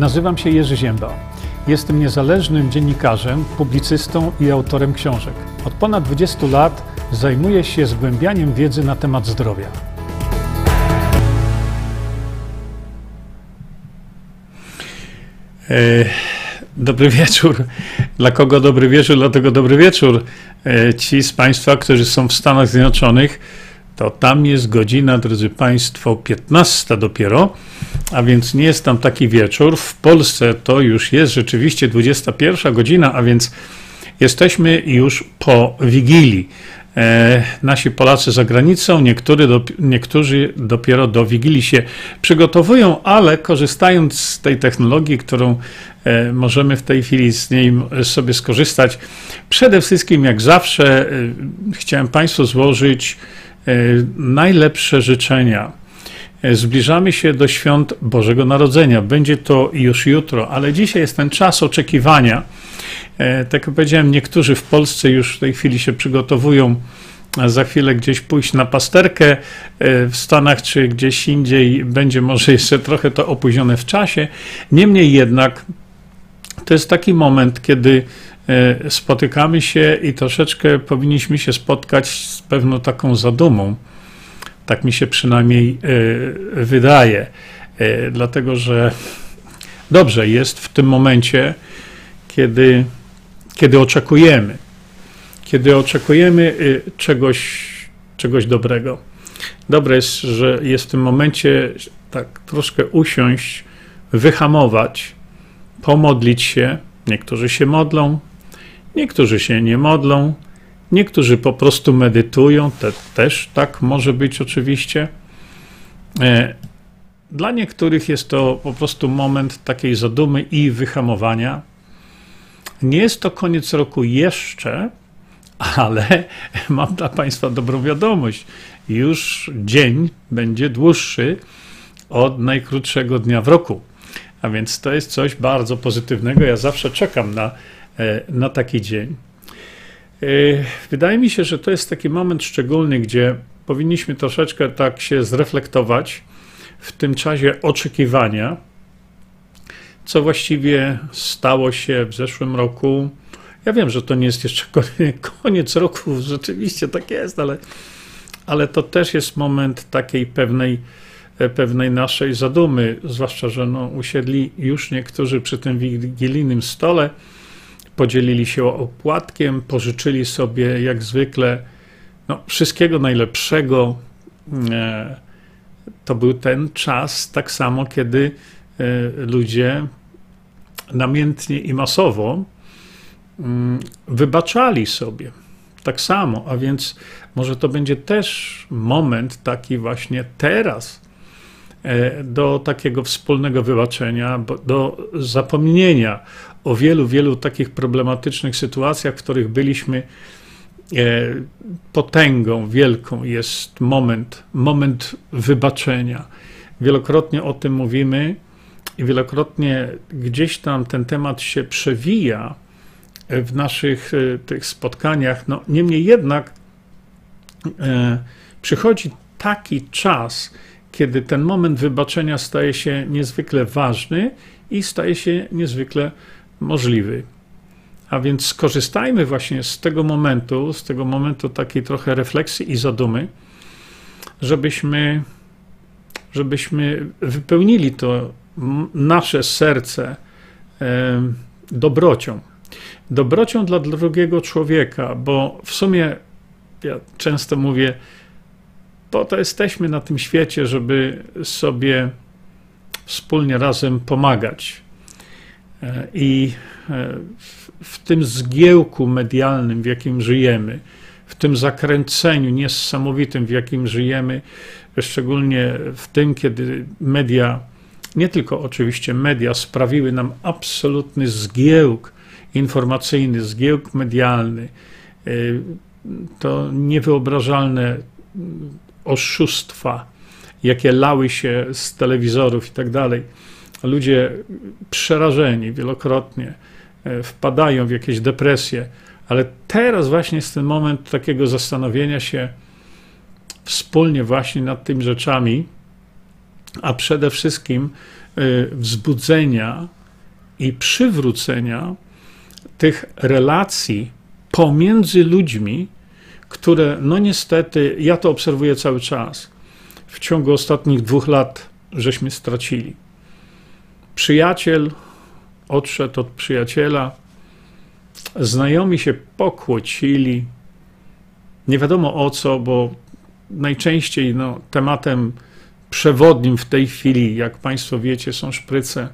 Nazywam się Jerzy Ziemba. Jestem niezależnym dziennikarzem, publicystą i autorem książek. Od ponad 20 lat zajmuję się zgłębianiem wiedzy na temat zdrowia. E, dobry wieczór. Dla kogo dobry wieczór, dlatego dobry wieczór. E, ci z Państwa, którzy są w Stanach Zjednoczonych, to tam jest godzina, drodzy Państwo, 15 dopiero, a więc nie jest tam taki wieczór. W Polsce to już jest rzeczywiście 21 godzina, a więc jesteśmy już po Wigilii. E, nasi Polacy za granicą, do, niektórzy dopiero do Wigilii się przygotowują, ale korzystając z tej technologii, którą e, możemy w tej chwili z niej sobie skorzystać, przede wszystkim, jak zawsze, e, chciałem Państwu złożyć E, najlepsze życzenia. E, zbliżamy się do świąt Bożego Narodzenia. Będzie to już jutro, ale dzisiaj jest ten czas oczekiwania. E, tak jak powiedziałem, niektórzy w Polsce już w tej chwili się przygotowują za chwilę gdzieś pójść na pasterkę w Stanach czy gdzieś indziej. Będzie może jeszcze trochę to opóźnione w czasie. Niemniej jednak to jest taki moment, kiedy E, spotykamy się i troszeczkę powinniśmy się spotkać z pewną taką zadumą. Tak mi się przynajmniej e, wydaje, e, dlatego że dobrze jest w tym momencie, kiedy, kiedy oczekujemy, kiedy oczekujemy czegoś, czegoś dobrego. Dobre jest, że jest w tym momencie tak troszkę usiąść, wyhamować, pomodlić się. Niektórzy się modlą, Niektórzy się nie modlą, niektórzy po prostu medytują, te, też tak może być oczywiście. E, dla niektórych jest to po prostu moment takiej zadumy i wyhamowania. Nie jest to koniec roku jeszcze, ale mam dla Państwa dobrą wiadomość. Już dzień będzie dłuższy od najkrótszego dnia w roku. A więc to jest coś bardzo pozytywnego. Ja zawsze czekam na na taki dzień. E, wydaje mi się, że to jest taki moment szczególny, gdzie powinniśmy troszeczkę tak się zreflektować w tym czasie oczekiwania, co właściwie stało się w zeszłym roku. Ja wiem, że to nie jest jeszcze koniec roku, rzeczywiście tak jest, ale, ale to też jest moment takiej pewnej, e, pewnej naszej zadumy, zwłaszcza, że no, usiedli już niektórzy przy tym wigilijnym stole podzielili się opłatkiem, pożyczyli sobie jak zwykle no, wszystkiego najlepszego. E, to był ten czas, tak samo, kiedy e, ludzie namiętnie i masowo mm, wybaczali sobie. Tak samo, a więc może to będzie też moment taki właśnie teraz do takiego wspólnego wybaczenia, do zapomnienia o wielu, wielu takich problematycznych sytuacjach, w których byliśmy e, potęgą wielką jest moment, moment wybaczenia. Wielokrotnie o tym mówimy i wielokrotnie gdzieś tam ten temat się przewija w naszych e, tych spotkaniach. No, niemniej jednak e, przychodzi taki czas, kiedy ten moment wybaczenia staje się niezwykle ważny i staje się niezwykle możliwy. A więc skorzystajmy właśnie z tego momentu, z tego momentu takiej trochę refleksji i zadumy, żebyśmy, żebyśmy wypełnili to nasze serce dobrocią. Dobrocią dla drugiego człowieka, bo w sumie ja często mówię, po to jesteśmy na tym świecie, żeby sobie wspólnie razem pomagać. I e, w tym zgiełku medialnym, w jakim żyjemy, w tym zakręceniu niesamowitym, w jakim żyjemy, szczególnie w tym, kiedy media, nie tylko oczywiście media, sprawiły nam absolutny zgiełk informacyjny, zgiełk medialny, e, to niewyobrażalne oszustwa, jakie lały się z telewizorów i tak dalej. Ludzie przerażeni wielokrotnie e, wpadają w jakieś depresje, ale teraz właśnie jest ten moment takiego zastanowienia się wspólnie właśnie nad tymi rzeczami, a przede wszystkim wzbudzenia i przywrócenia tych relacji pomiędzy ludźmi, które, no niestety, ja to obserwuję cały czas. W ciągu ostatnich dwóch lat żeśmy stracili. Przyjaciel odszedł od przyjaciela, znajomi się pokłócili. Nie wiadomo o co, bo najczęściej no, tematem przewodnim w tej chwili, jak Państwo wiecie, są szpryce.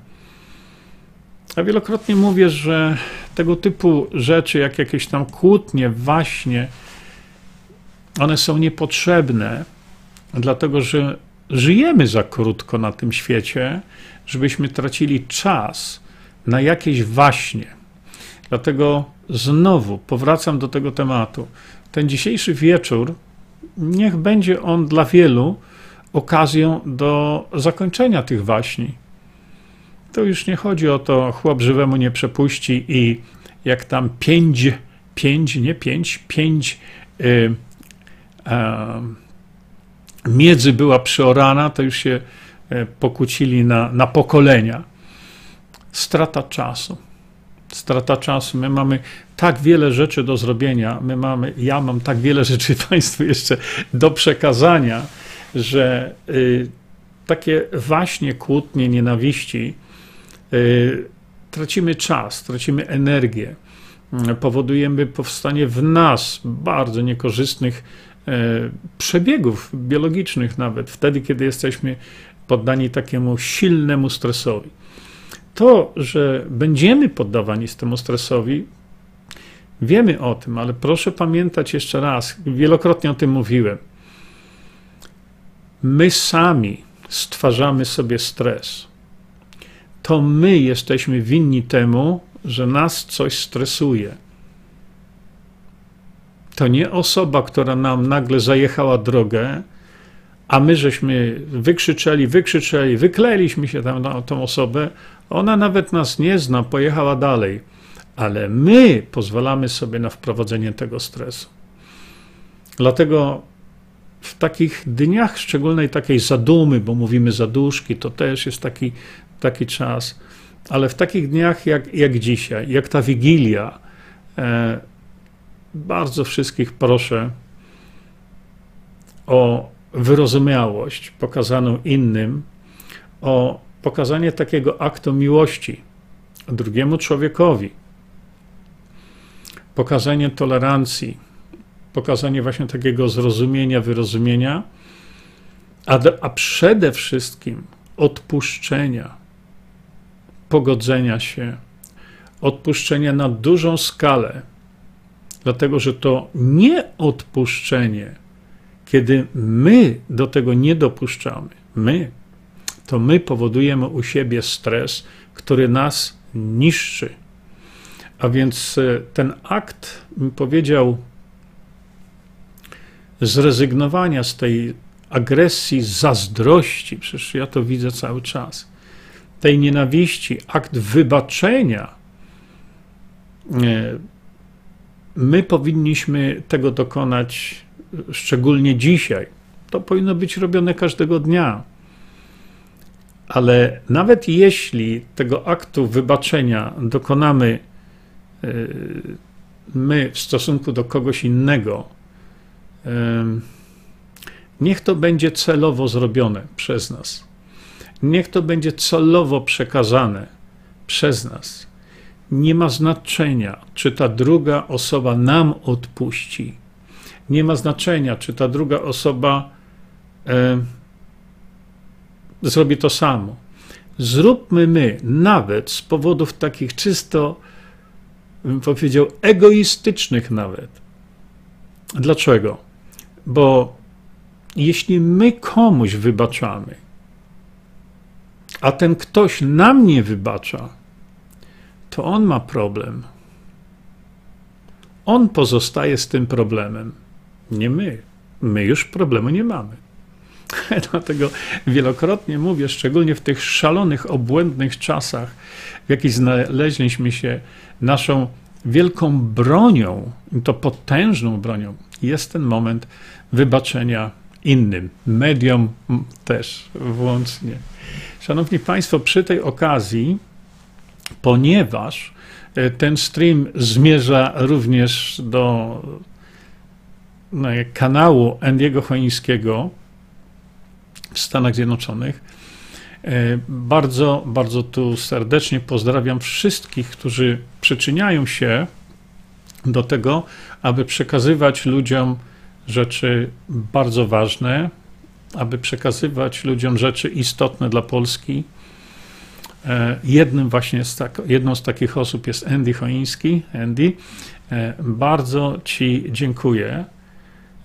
A wielokrotnie mówię, że tego typu rzeczy, jak jakieś tam kłótnie, właśnie, one są niepotrzebne, dlatego że żyjemy za krótko na tym świecie, żebyśmy tracili czas na jakieś waśnie. Dlatego znowu powracam do tego tematu. Ten dzisiejszy wieczór, niech będzie on dla wielu okazją do zakończenia tych waśni. To już nie chodzi o to, chłop żywemu nie przepuści i jak tam pięć, pięć, nie pięć, pięć y, y, miedzy była przeorana, to już się y, pokłócili na, na pokolenia. Strata czasu. Strata czasu. My mamy tak wiele rzeczy do zrobienia, my mamy, ja mam tak wiele rzeczy Państwu jeszcze do przekazania, że y, takie właśnie kłótnie, nienawiści, y, tracimy czas, tracimy energię, y, powodujemy powstanie w nas bardzo niekorzystnych przebiegów biologicznych, nawet wtedy, kiedy jesteśmy poddani takiemu silnemu stresowi. To, że będziemy poddawani temu stresowi, wiemy o tym, ale proszę pamiętać jeszcze raz, wielokrotnie o tym mówiłem my sami stwarzamy sobie stres. To my jesteśmy winni temu, że nas coś stresuje. To nie osoba, która nam nagle zajechała drogę, a my żeśmy wykrzyczeli, wykrzyczeli, wykleliśmy się tam na tą osobę, ona nawet nas nie zna, pojechała dalej, ale my pozwalamy sobie na wprowadzenie tego stresu. Dlatego w takich dniach szczególnej takiej zadumy, bo mówimy zaduszki, to też jest taki, taki czas, ale w takich dniach jak, jak dzisiaj, jak ta Wigilia, e, bardzo wszystkich proszę o wyrozumiałość pokazaną innym, o pokazanie takiego aktu miłości drugiemu człowiekowi, pokazanie tolerancji, pokazanie właśnie takiego zrozumienia, wyrozumienia, a, a przede wszystkim odpuszczenia, pogodzenia się, odpuszczenia na dużą skalę, dlatego że to nie odpuszczenie, kiedy my do tego nie dopuszczamy, my, to my powodujemy u siebie stres, który nas niszczy. A więc e, ten akt, powiedział, zrezygnowania z tej agresji, zazdrości, przecież ja to widzę cały czas, tej nienawiści, akt wybaczenia, e, my powinniśmy tego dokonać szczególnie dzisiaj. To powinno być robione każdego dnia. Ale nawet jeśli tego aktu wybaczenia dokonamy e, my w stosunku do kogoś innego, Niech to będzie celowo zrobione przez nas. Niech to będzie celowo przekazane przez nas. Nie ma znaczenia, czy ta druga osoba nam odpuści. Nie ma znaczenia, czy ta druga osoba e, zrobi to samo. Zróbmy my, nawet z powodów takich czysto, bym powiedział, egoistycznych nawet. Dlaczego? Bo jeśli my komuś wybaczamy, a ten ktoś nam nie wybacza, to on ma problem. On pozostaje z tym problemem, nie my. My już problemu nie mamy. Dlatego wielokrotnie mówię, szczególnie w tych szalonych, obłędnych czasach, w jakich znaleźliśmy się, naszą wielką bronią, to potężną bronią, jest ten moment wybaczenia innym, mediom też włącznie. Szanowni Państwo, przy tej okazji, ponieważ e, ten stream zmierza również do no, kanału Andiego Choińskiego w Stanach Zjednoczonych, e, bardzo, bardzo tu serdecznie pozdrawiam wszystkich, którzy przyczyniają się do tego, aby przekazywać ludziom rzeczy bardzo ważne, aby przekazywać ludziom rzeczy istotne dla Polski. E, jednym właśnie z tak, jedną z takich osób jest Andy Choiński. Andy, e, bardzo Ci dziękuję.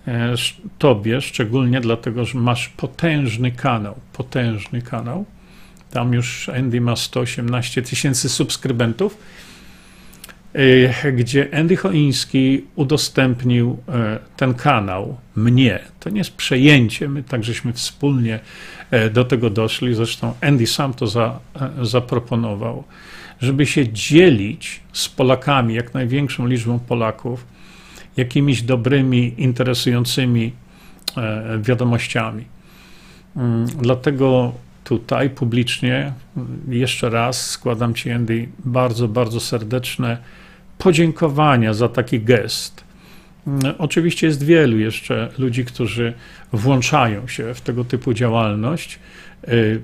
E, tobie szczególnie dlatego, że masz potężny kanał, potężny kanał. Tam już Andy ma 118 tysięcy subskrybentów gdzie Andy Choiński udostępnił e, ten kanał mnie. To nie jest przejęcie, my tak żeśmy wspólnie e, do tego doszli, zresztą Andy sam to za, e, zaproponował, żeby się dzielić z Polakami, jak największą liczbą Polaków, jakimiś dobrymi, interesującymi wiadomościami. Mm, dlatego tutaj publicznie jeszcze raz składam Ci, Andy, bardzo, bardzo serdeczne podziękowania za taki gest. Oczywiście jest wielu jeszcze ludzi, którzy włączają się w tego typu działalność. Y,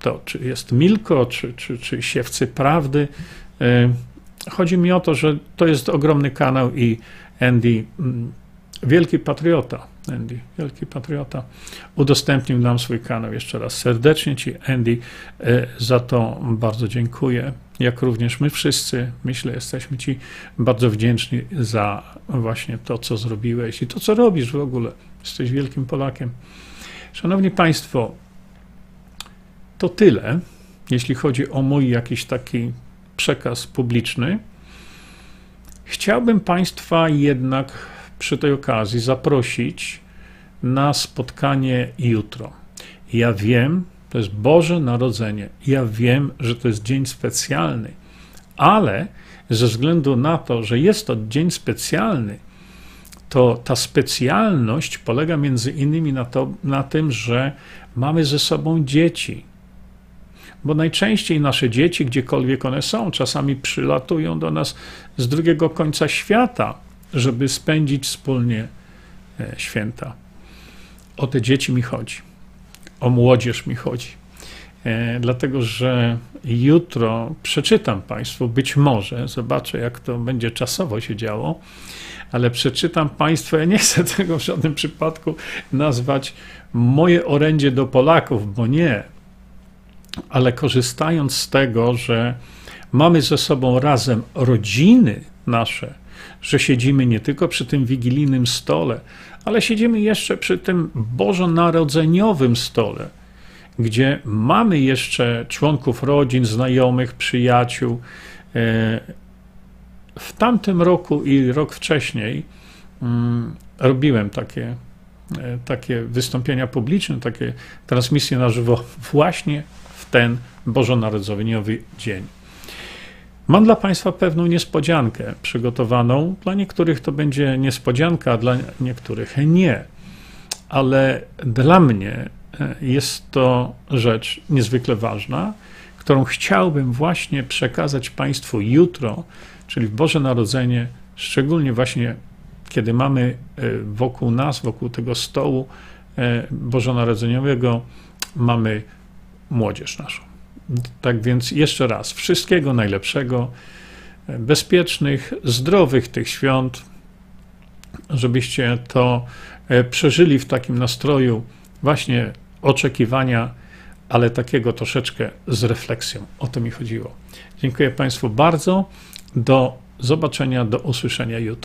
to czy jest Milko, czy, czy, czy Siewcy Prawdy. Y, chodzi mi o to, że to jest ogromny kanał i Andy, mm, wielki patriota, Andy, wielki patriota, udostępnił nam swój kanał. Jeszcze raz serdecznie Ci, Andy, y, za to bardzo dziękuję jak również my wszyscy, myślę, jesteśmy Ci bardzo wdzięczni za właśnie to, co zrobiłeś i to, co robisz w ogóle. Jesteś wielkim Polakiem. Szanowni Państwo, to tyle, jeśli chodzi o mój jakiś taki przekaz publiczny. Chciałbym Państwa jednak przy tej okazji zaprosić na spotkanie jutro. Ja wiem, to jest Boże Narodzenie. Ja wiem, że to jest dzień specjalny, ale ze względu na to, że jest to dzień specjalny, to ta specjalność polega między innymi na, to, na tym, że mamy ze sobą dzieci. Bo najczęściej nasze dzieci, gdziekolwiek one są, czasami przylatują do nas z drugiego końca świata, żeby spędzić wspólnie e, święta. O te dzieci mi chodzi o młodzież mi chodzi. E, dlatego, że jutro przeczytam Państwu, być może, zobaczę jak to będzie czasowo się działo, ale przeczytam Państwu, ja nie chcę tego w żadnym przypadku nazwać moje orędzie do Polaków, bo nie, ale korzystając z tego, że mamy ze sobą razem rodziny nasze, że siedzimy nie tylko przy tym wigilijnym stole, ale siedzimy jeszcze przy tym bożonarodzeniowym stole, gdzie mamy jeszcze członków rodzin, znajomych, przyjaciół. E, w tamtym roku i rok wcześniej mm, robiłem takie, e, takie wystąpienia publiczne, takie transmisje na żywo właśnie w ten bożonarodzeniowy dzień. Mam dla Państwa pewną niespodziankę przygotowaną. Dla niektórych to będzie niespodzianka, dla niektórych nie. Ale dla mnie e, jest to rzecz niezwykle ważna, którą chciałbym właśnie przekazać Państwu jutro, czyli w Boże Narodzenie, szczególnie właśnie kiedy mamy e, wokół nas, wokół tego stołu e, bożonarodzeniowego, mamy młodzież naszą. Tak więc jeszcze raz, wszystkiego najlepszego, bezpiecznych, zdrowych tych świąt, żebyście to e, przeżyli w takim nastroju właśnie oczekiwania, ale takiego troszeczkę z refleksją. O to mi chodziło. Dziękuję Państwu bardzo. Do zobaczenia, do usłyszenia jutro.